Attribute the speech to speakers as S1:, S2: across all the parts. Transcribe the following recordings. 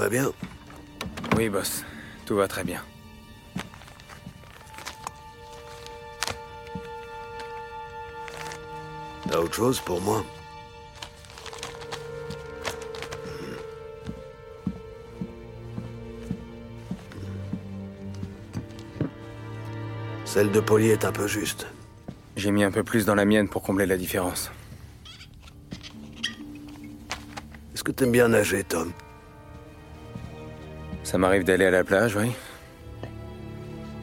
S1: va bien?
S2: Oui, boss. Tout va très bien.
S1: T'as autre chose pour moi? Celle de Polly est un peu juste.
S2: J'ai mis un peu plus dans la mienne pour combler la différence.
S1: Est-ce que t'aimes bien nager, Tom?
S2: Ça m'arrive d'aller à la plage, oui.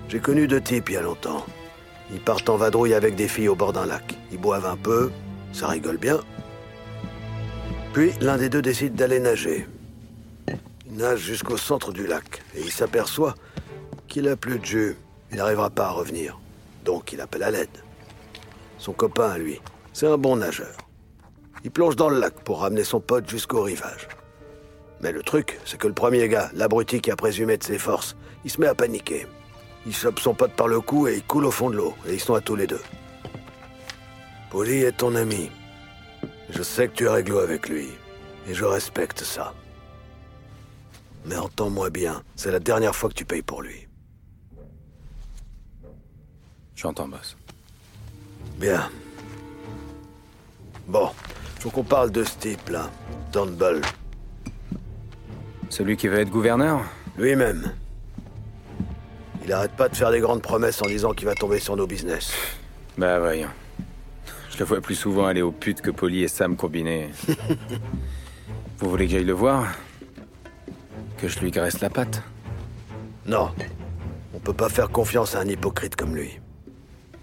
S1: J'ai connu deux types il y a longtemps. Ils partent en vadrouille avec des filles au bord d'un lac. Ils boivent un peu, ça rigole bien. Puis l'un des deux décide d'aller nager. Il nage jusqu'au centre du lac et il s'aperçoit qu'il a plus de jus. Il n'arrivera pas à revenir. Donc il appelle à l'aide. Son copain, lui, c'est un bon nageur. Il plonge dans le lac pour ramener son pote jusqu'au rivage. Mais le truc, c'est que le premier gars, l'abruti qui a présumé de ses forces, il se met à paniquer. Il chope son pote par le cou et il coule au fond de l'eau, et ils sont à tous les deux. Polly est ton ami. Je sais que tu es réglo avec lui, et je respecte ça. Mais entends-moi bien, c'est la dernière fois que tu payes pour lui.
S2: J'entends, boss.
S1: Bien. Bon, faut qu'on parle de ce type-là, Turnbull.
S2: Celui qui veut être gouverneur
S1: Lui-même. Il arrête pas de faire des grandes promesses en disant qu'il va tomber sur nos business.
S2: Bah voyons. Je le vois plus souvent aller aux putes que Polly et Sam combinés. Vous voulez que j'aille le voir? Que je lui graisse la patte?
S1: Non. On peut pas faire confiance à un hypocrite comme lui.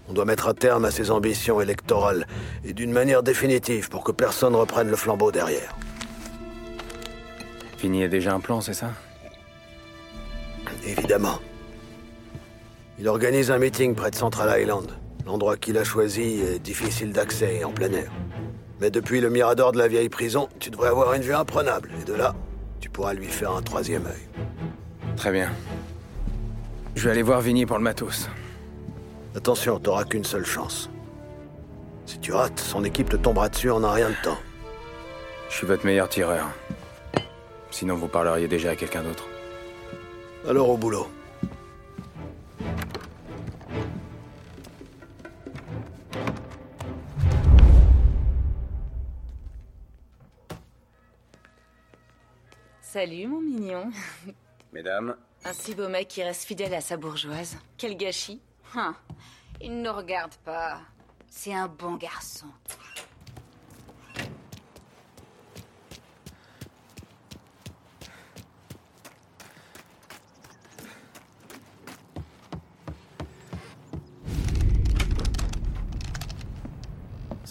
S1: On doit mettre un terme à ses ambitions électorales, et d'une manière définitive pour que personne reprenne le flambeau derrière.
S2: Fini a déjà un plan, c'est ça?
S1: Évidemment. Il organise un meeting près de Central Island. L'endroit qu'il a choisi est difficile d'accès et en plein air. Mais depuis le mirador de la vieille prison, tu devrais avoir une vue imprenable. Et de là, tu pourras lui faire un troisième œil.
S2: Très bien. Je vais aller voir Vinny pour le matos.
S1: Attention, t'auras qu'une seule chance. Si tu rates, son équipe te tombera dessus en un rien de temps.
S2: Je suis votre meilleur tireur. Sinon, vous parleriez déjà à quelqu'un d'autre.
S1: Alors au boulot.
S3: Salut, mon mignon.
S2: Mesdames,
S3: Un si beau mec qui reste fidèle à sa bourgeoise. Quel gâchis. Hein. Il ne nous regarde pas. C'est un bon garçon.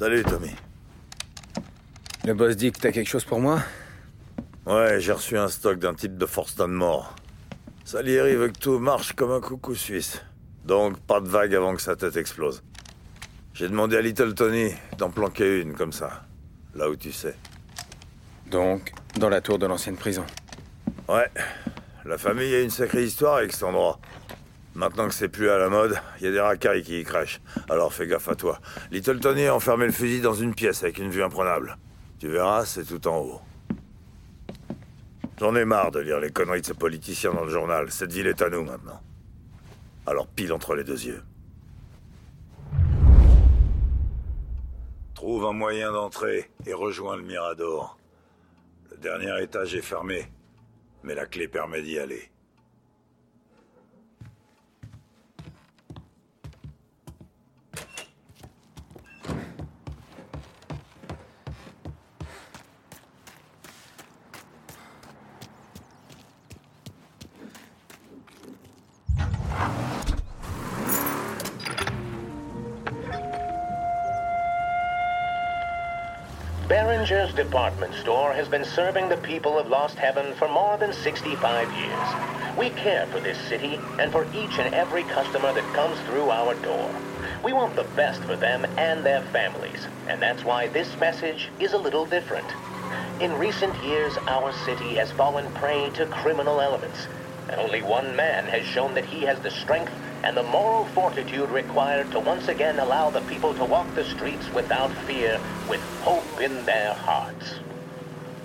S4: Salut, Tommy.
S2: le boss dit que t'as quelque chose pour moi?
S4: Ouais, j'ai reçu un stock d'un type de Forston mort. Salieri veut que tout marche comme un coucou suisse. Donc, pas de vague avant que sa tête explose. J'ai demandé à Little Tony d'en planquer une, comme ça. Là où tu sais.
S2: Donc, dans la tour de l'ancienne prison.
S4: Ouais. La famille a une sacrée histoire avec cet endroit. Maintenant que c'est plus à la mode, il y a des racailles qui y crachent. Alors fais gaffe à toi. Little Tony a enfermé le fusil dans une pièce avec une vue imprenable. Tu verras, c'est tout en haut. J'en ai marre de lire les conneries de ces politiciens dans le journal. Cette ville est à nous maintenant. Alors pile entre les deux yeux. Trouve un moyen d'entrer et rejoins le Mirador. Le dernier étage est fermé, mais la clé permet d'y aller.
S5: Behringer's department store has been serving the people of Lost Heaven for more than 65 years. We care for this city and for each and every customer that comes through our door. We want the best for them and their families, and that's why this message is a little different. In recent years, our city has fallen prey to criminal elements, and only one man has shown that he has the strength and the moral fortitude required to once again allow the people to walk the streets without fear, with hope in their hearts.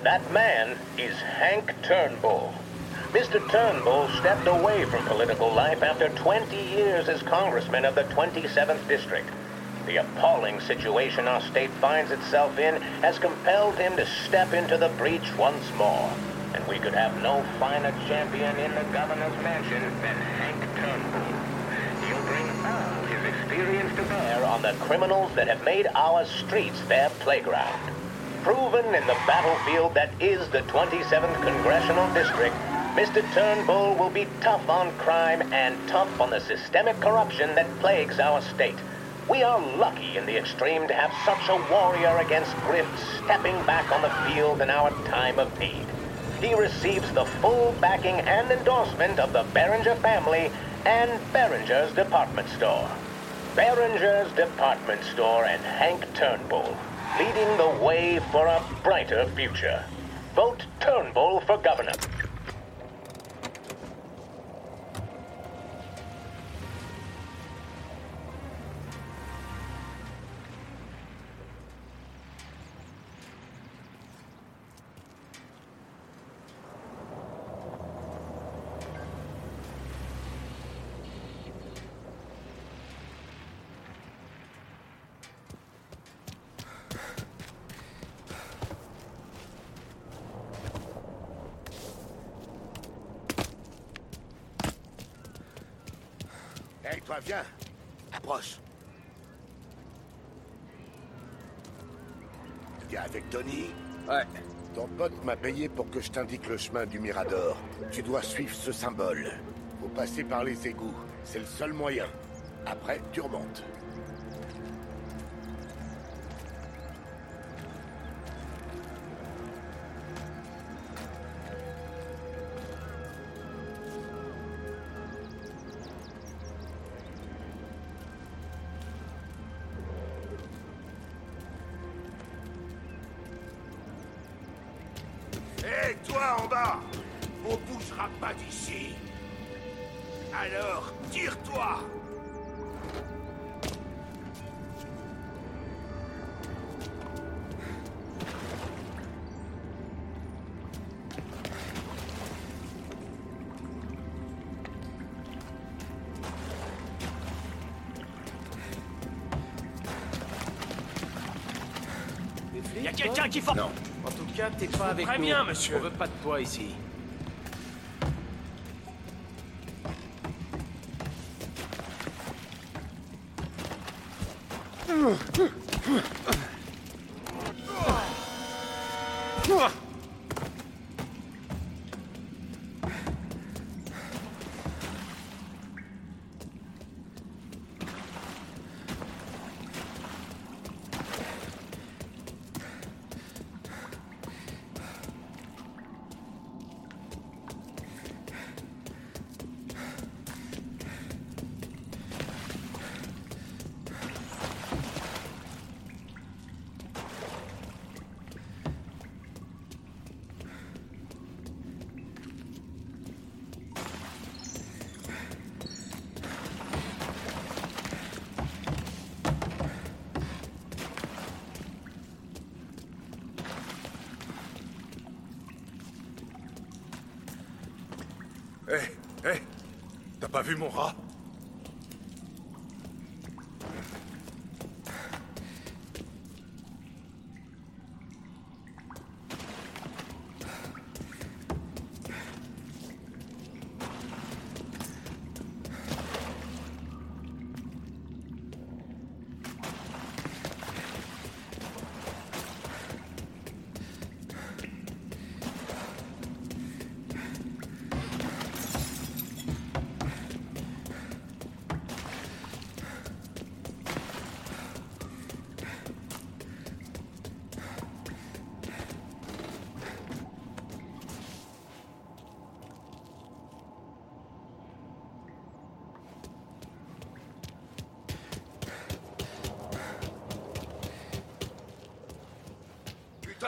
S5: That man is Hank Turnbull. Mr. Turnbull stepped away from political life after 20 years as congressman of the 27th District. The appalling situation our state finds itself in has compelled him to step into the breach once more. And we could have no finer champion in the governor's mansion than Hank Turnbull. The criminals that have made our streets their playground. Proven in the battlefield that is the 27th Congressional District, Mr. Turnbull will be tough on crime and tough on the systemic corruption that plagues our state. We are lucky in the extreme to have such a warrior against grift stepping back on the field in our time of need. He receives the full backing and endorsement of the Behringer family and Behringer's department store. Behringer's department store and Hank Turnbull, leading the way for a brighter future. Vote Turnbull for governor.
S6: Toi, viens. Approche. T'es avec Tony
S2: Ouais.
S6: Ton pote m'a payé pour que je t'indique le chemin du Mirador. Tu dois suivre ce symbole. Faut passer par les égouts. C'est le seul moyen. Après, tu remontes.
S7: Y a quelqu'un qui.
S2: Non. En tout cas, t'es pas avec
S7: Très
S2: nous.
S7: bien, monsieur.
S2: On veut pas de toi ici.
S6: Pas vu mon rat?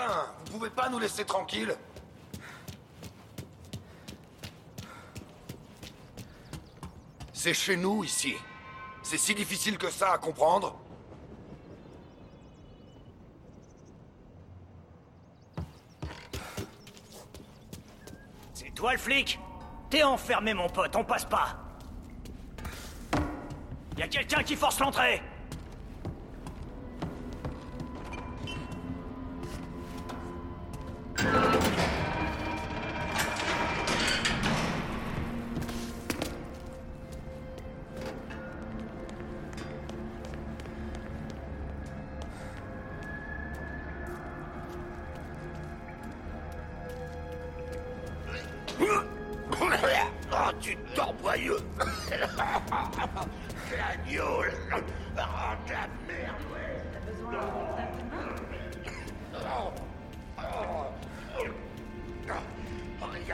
S6: Putain, vous pouvez pas nous laisser tranquilles. C'est chez nous, ici. C'est si difficile que ça à comprendre.
S7: C'est toi le flic. T'es enfermé, mon pote, on passe pas. Y a quelqu'un qui force l'entrée
S6: tu t'emboyeux La gueule Oh, de la merde, ouais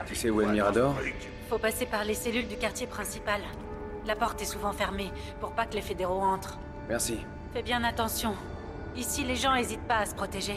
S2: Tu sais où est le Mirador
S8: Faut passer par les cellules du quartier principal. La porte est souvent fermée, pour pas que les fédéraux entrent.
S2: Merci.
S8: Fais bien attention. Ici, les gens hésitent pas à se protéger.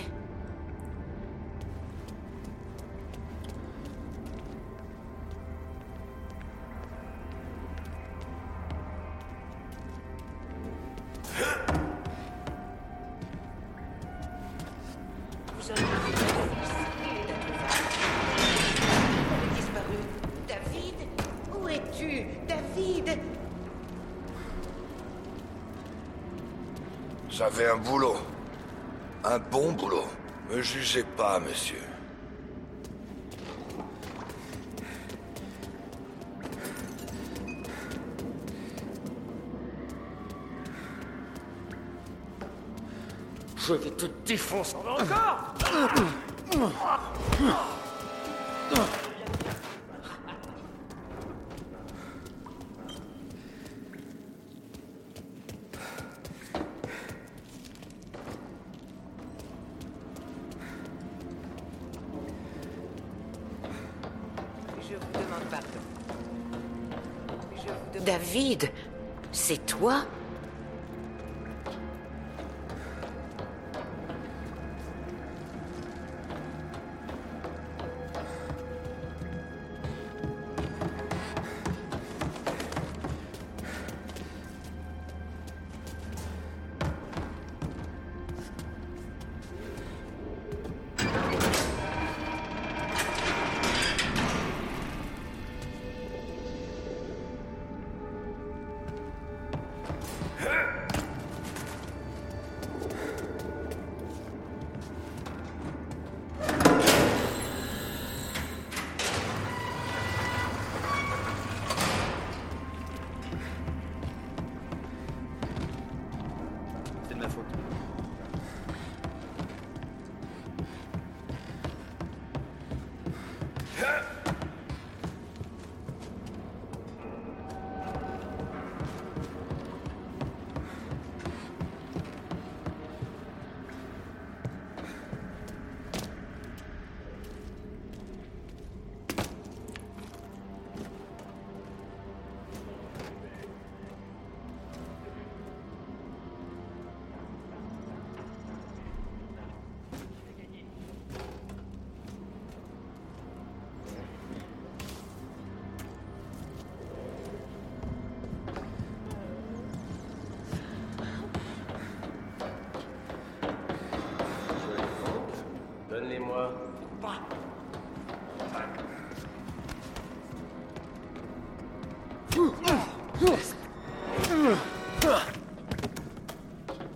S7: Je vais te défoncer encore
S9: Je vous demande pardon. Je vous demande... David C'est toi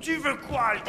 S7: Tu veux quoi, le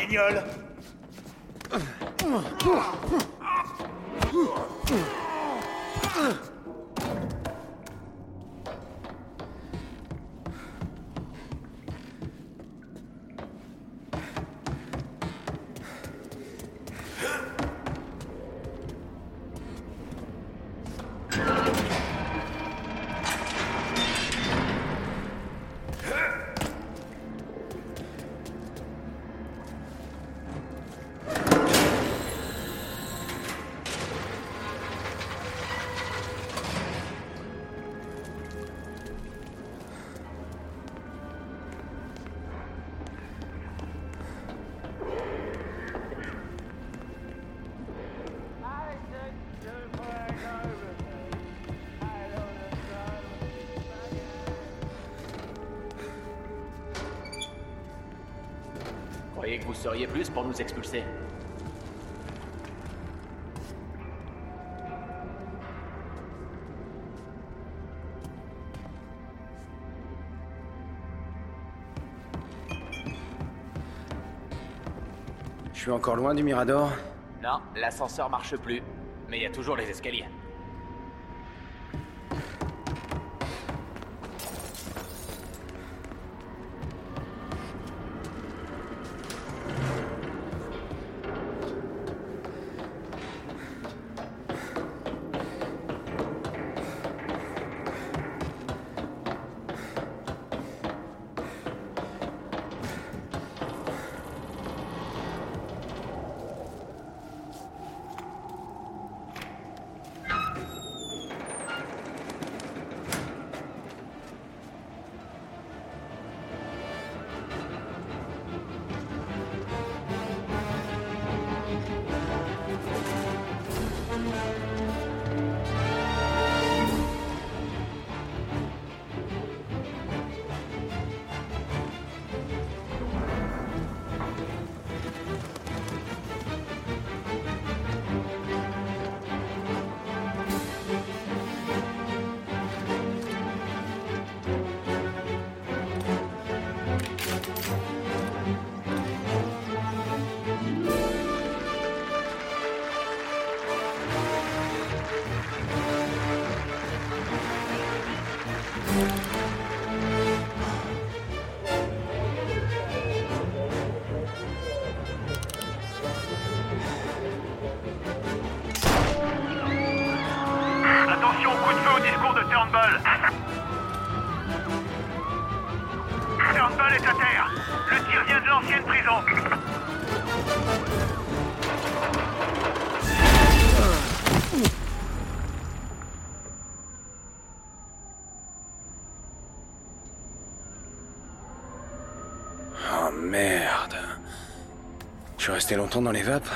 S10: croyez que vous seriez plus pour nous expulser
S2: Je suis encore loin du Mirador
S11: Non, l'ascenseur marche plus. Mais il y a toujours les escaliers.
S2: Suis resté longtemps dans les vapes?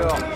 S12: Ville l'attendent dehors. On veut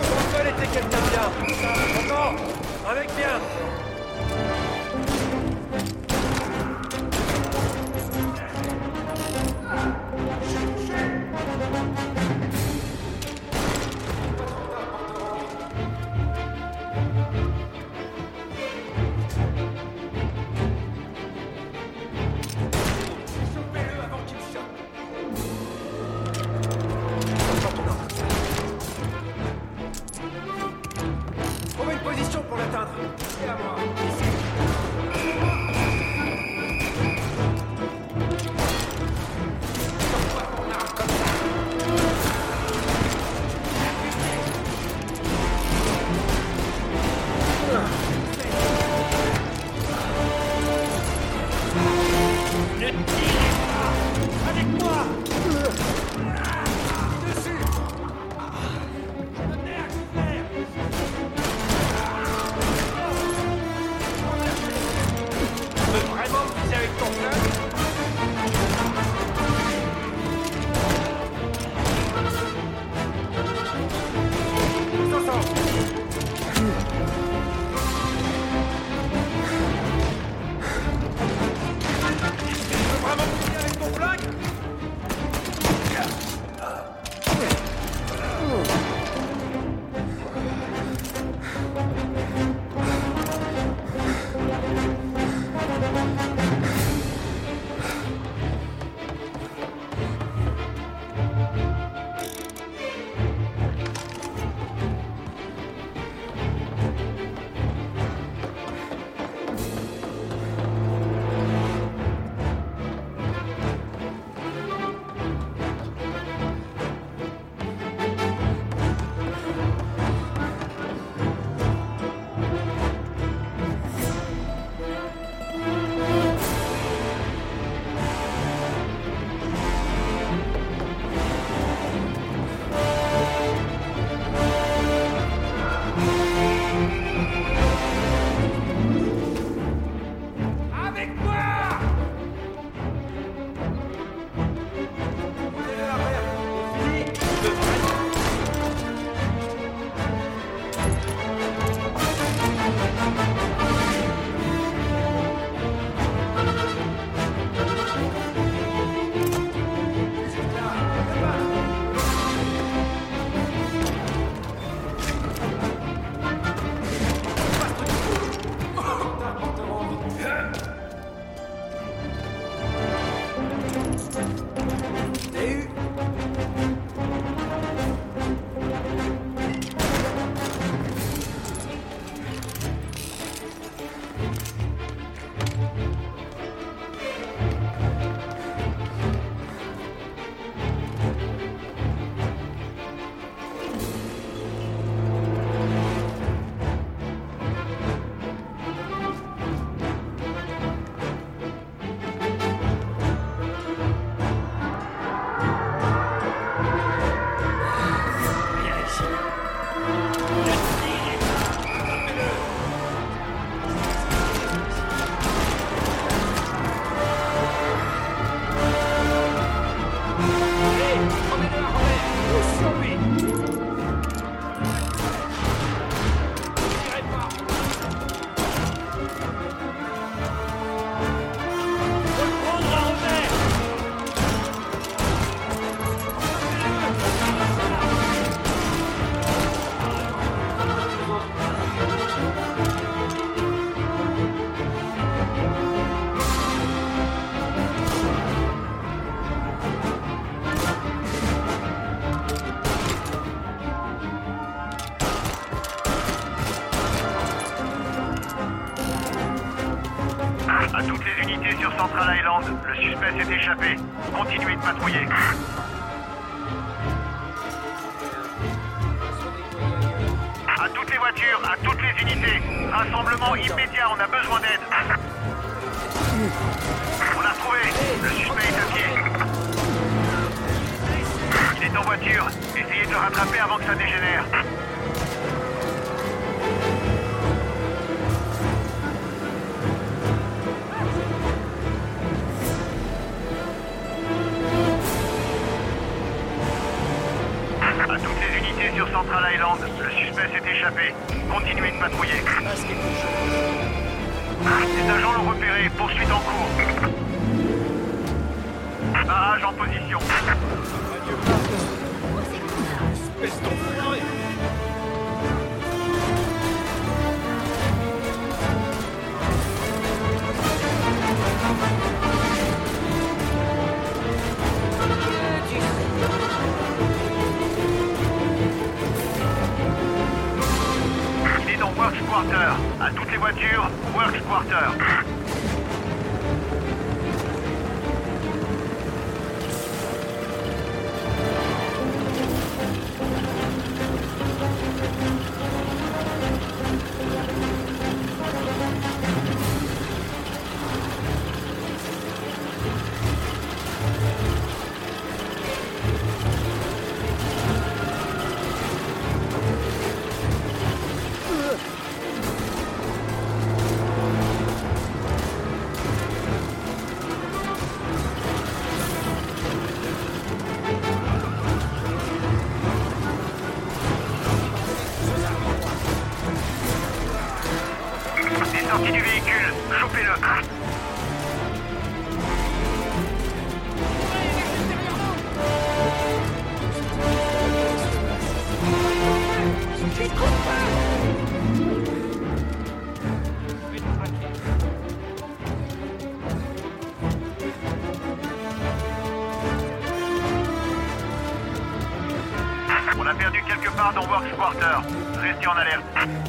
S12: À
S11: toutes les unités sur Central Island, le suspect s'est échappé. Continuez de patrouiller. À toutes les voitures, à toutes les unités. Rassemblement immédiat, on a besoin d'aide. On l'a retrouvé. Le suspect est à pied. Il est en voiture. Essayez de le rattraper avant que ça dégénère. Central Island. Le suspect s'est échappé. Continuez de patrouiller. Les agents l'ont repéré. Poursuite en cours. Barrage en position. Quarter. Quarter. Restez en alerte.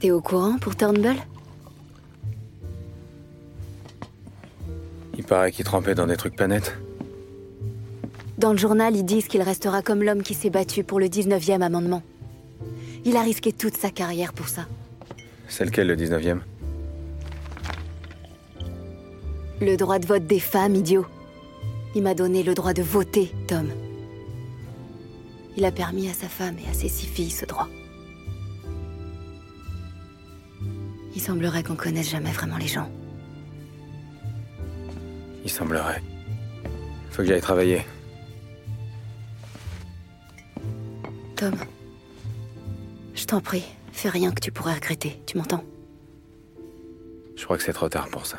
S13: T'es au courant pour Turnbull?
S2: Il paraît qu'il trempait dans des trucs pas nets.
S13: Dans le journal, ils disent qu'il restera comme l'homme qui s'est battu pour le 19e amendement. Il a risqué toute sa carrière pour ça.
S2: C'est lequel le 19e
S13: Le droit de vote des femmes, idiot. Il m'a donné le droit de voter, Tom. Il a permis à sa femme et à ses six filles ce droit. Il semblerait qu'on connaisse jamais vraiment les gens.
S2: Il semblerait. Faut que j'aille travailler.
S13: Tom, je t'en prie, fais rien que tu pourrais regretter, tu m'entends?
S2: Je crois que c'est trop tard pour ça.